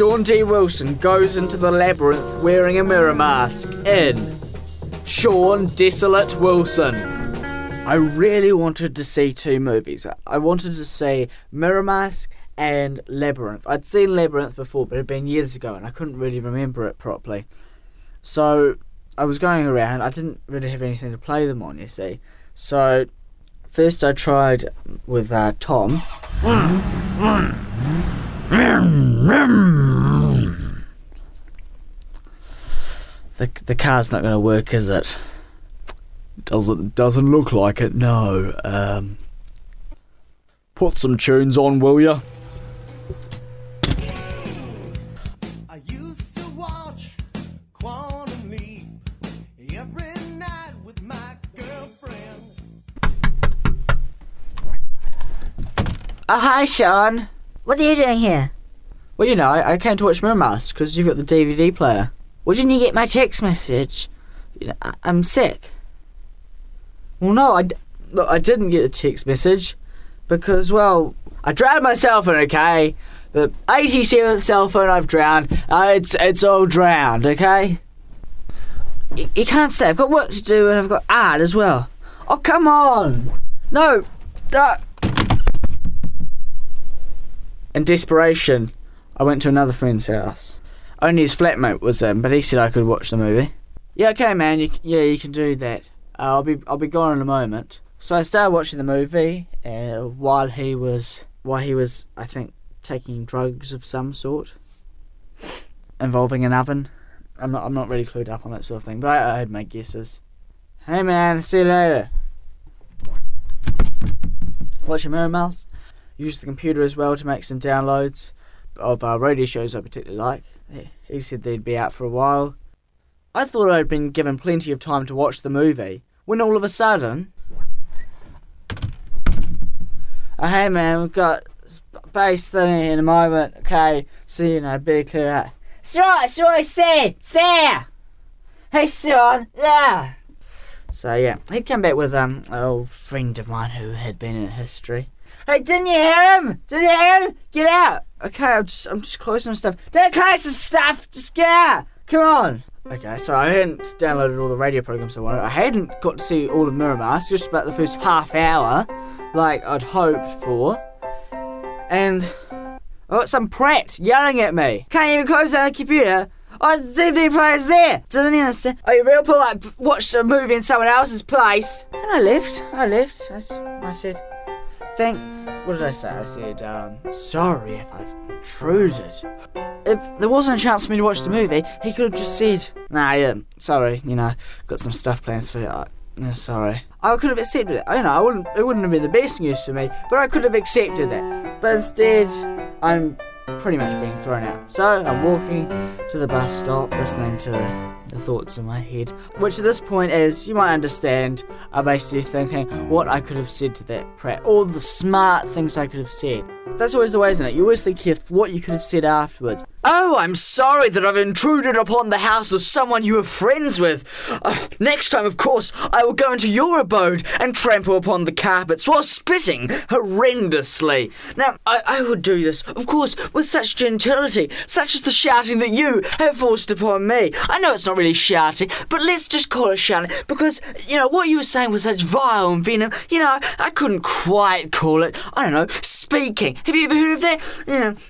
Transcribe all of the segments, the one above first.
Sean D. Wilson goes into the labyrinth wearing a mirror mask in Sean Desolate Wilson. I really wanted to see two movies. I wanted to see Mirror Mask and Labyrinth. I'd seen Labyrinth before, but it had been years ago and I couldn't really remember it properly. So I was going around, I didn't really have anything to play them on, you see. So first I tried with uh, Tom. The, the car's not going to work, is it? Doesn't doesn't look like it. No. Um, put some tunes on, will ya? I used to watch Quantum Leap every night with my girlfriend. Oh, hi, Sean. What are you doing here? Well, you know, I, I came to watch Mirror Mask because you've got the DVD player. Well, didn't you get my text message? You know, I, I'm sick. Well, no, I, look, I didn't get the text message because, well, I drowned my cell phone, okay? The 87th cell phone I've drowned, uh, it's, it's all drowned, okay? You, you can't stay. I've got work to do and I've got art as well. Oh, come on! No! Uh. In desperation, I went to another friend's house. Only his flatmate was in, but he said I could watch the movie. Yeah, okay, man. You, yeah, you can do that. Uh, I'll be I'll be gone in a moment. So I started watching the movie uh, while he was while he was I think taking drugs of some sort involving an oven. I'm not I'm not really clued up on that sort of thing, but I, I had my guesses. Hey man, see you later. Watch your mirror mouse. Use the computer as well to make some downloads of uh, radio shows I particularly like. He- said they'd be out for a while. I thought I'd been given plenty of time to watch the movie, when all of a sudden. Oh, hey man, we've got bass thing in a moment. Okay, so you know, be clear out. Sean, Sean, see, see! Hey, Sean. Yeah. So yeah, he'd come back with um an old friend of mine who had been in history. Hey, didn't you hear him? Didn't you hear him? Get out. Okay, I'm just I'm just closing some stuff. Don't close some stuff. Just get out. Come on. Okay, so I hadn't downloaded all the radio programs I wanted. I hadn't got to see all of Mirror Mask, just about the first half hour, like I'd hoped for. And I got some prat yelling at me. Can't even close down the computer. Oh, the DVD player's there. Doesn't he understand? Are you real polite? Watch a movie in someone else's place. And I left. I left. I said, thank. What did I say? I said, um, sorry if I've intruded. If there wasn't a chance for me to watch the movie, he could have just said, "Nah, yeah, sorry, you know, got some stuff planned, so uh, yeah, sorry." I could have accepted it. You know, I wouldn't. It wouldn't have been the best news for me, but I could have accepted it. But instead, I'm pretty much being thrown out. So I'm walking to the bus stop, listening to the thoughts in my head, which at this point, as you might understand, are basically thinking what I could have said to that prat, all the smart things I could have said. That's always the way, isn't it? You always think of what you could have said afterwards. Oh, I'm sorry that I've intruded upon the house of someone you were friends with. Uh, next time, of course, I will go into your abode and trample upon the carpets while spitting horrendously. Now, I, I would do this, of course, with such gentility, such as the shouting that you have forced upon me. I know it's not really shouting, but let's just call it shouting because, you know, what you were saying was such vile and venom. You know, I couldn't quite call it, I don't know, speaking. Have you ever heard of that?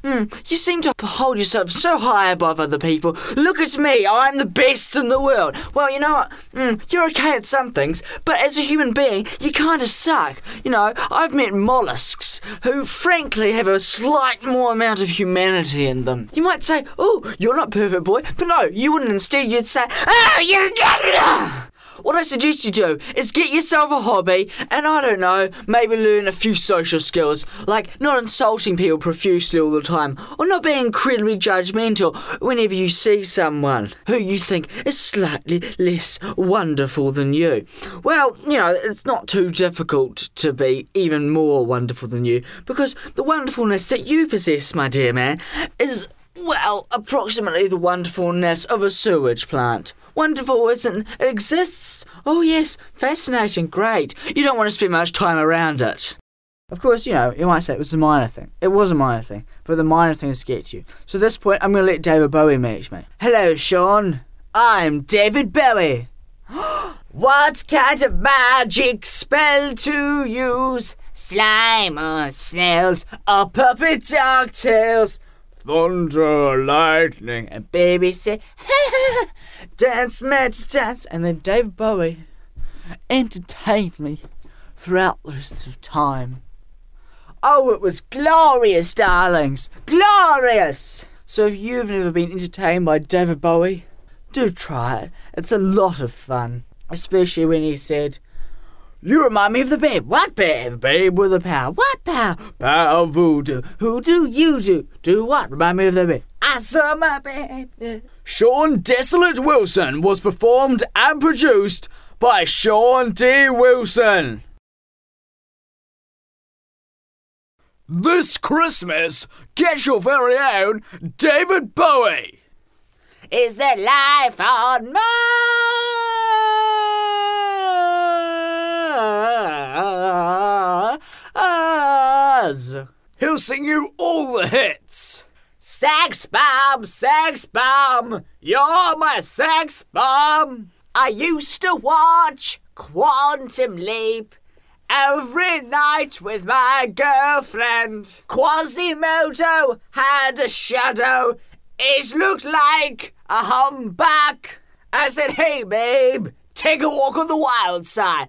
Mm, you seem to hold yourself so high above other people. Look at me, I'm the best in the world. Well, you know what? Mm, you're okay at some things, but as a human being, you kind of suck. You know, I've met mollusks who, frankly, have a slight more amount of humanity in them. You might say, oh, you're not perfect, boy, but no, you wouldn't. Instead, you'd say, oh, you're. What I suggest you do is get yourself a hobby and I don't know, maybe learn a few social skills, like not insulting people profusely all the time, or not being incredibly judgmental whenever you see someone who you think is slightly less wonderful than you. Well, you know, it's not too difficult to be even more wonderful than you, because the wonderfulness that you possess, my dear man, is well, approximately the wonderfulness of a sewage plant. Wonderful, isn't it? exists. Oh, yes, fascinating, great. You don't want to spend much time around it. Of course, you know, you might say it was a minor thing. It was a minor thing, but the minor things get you. So at this point, I'm going to let David Bowie meet me. Hello, Sean. I'm David Bowie. what kind of magic spell to use? Slime or snails or puppet dog tails? Thunder, lightning, and baby say, dance, match, dance. And then David Bowie entertained me throughout the rest of time. Oh, it was glorious, darlings! Glorious! So if you've never been entertained by David Bowie, do try it. It's a lot of fun. Especially when he said, You remind me of the babe. What babe? The babe with a power. What power? Power voodoo. Who do you do? Do what? Remind me of the babe. I saw my baby. Sean Desolate Wilson was performed and produced by Sean D. Wilson. This Christmas, get your very own David Bowie. Is there life on Mars? He'll sing you all the hits. Sex bomb, sex bomb, you're my sex bomb. I used to watch Quantum Leap every night with my girlfriend. Quasimodo had a shadow. It looked like a humpback. I said, hey, babe, take a walk on the wild side.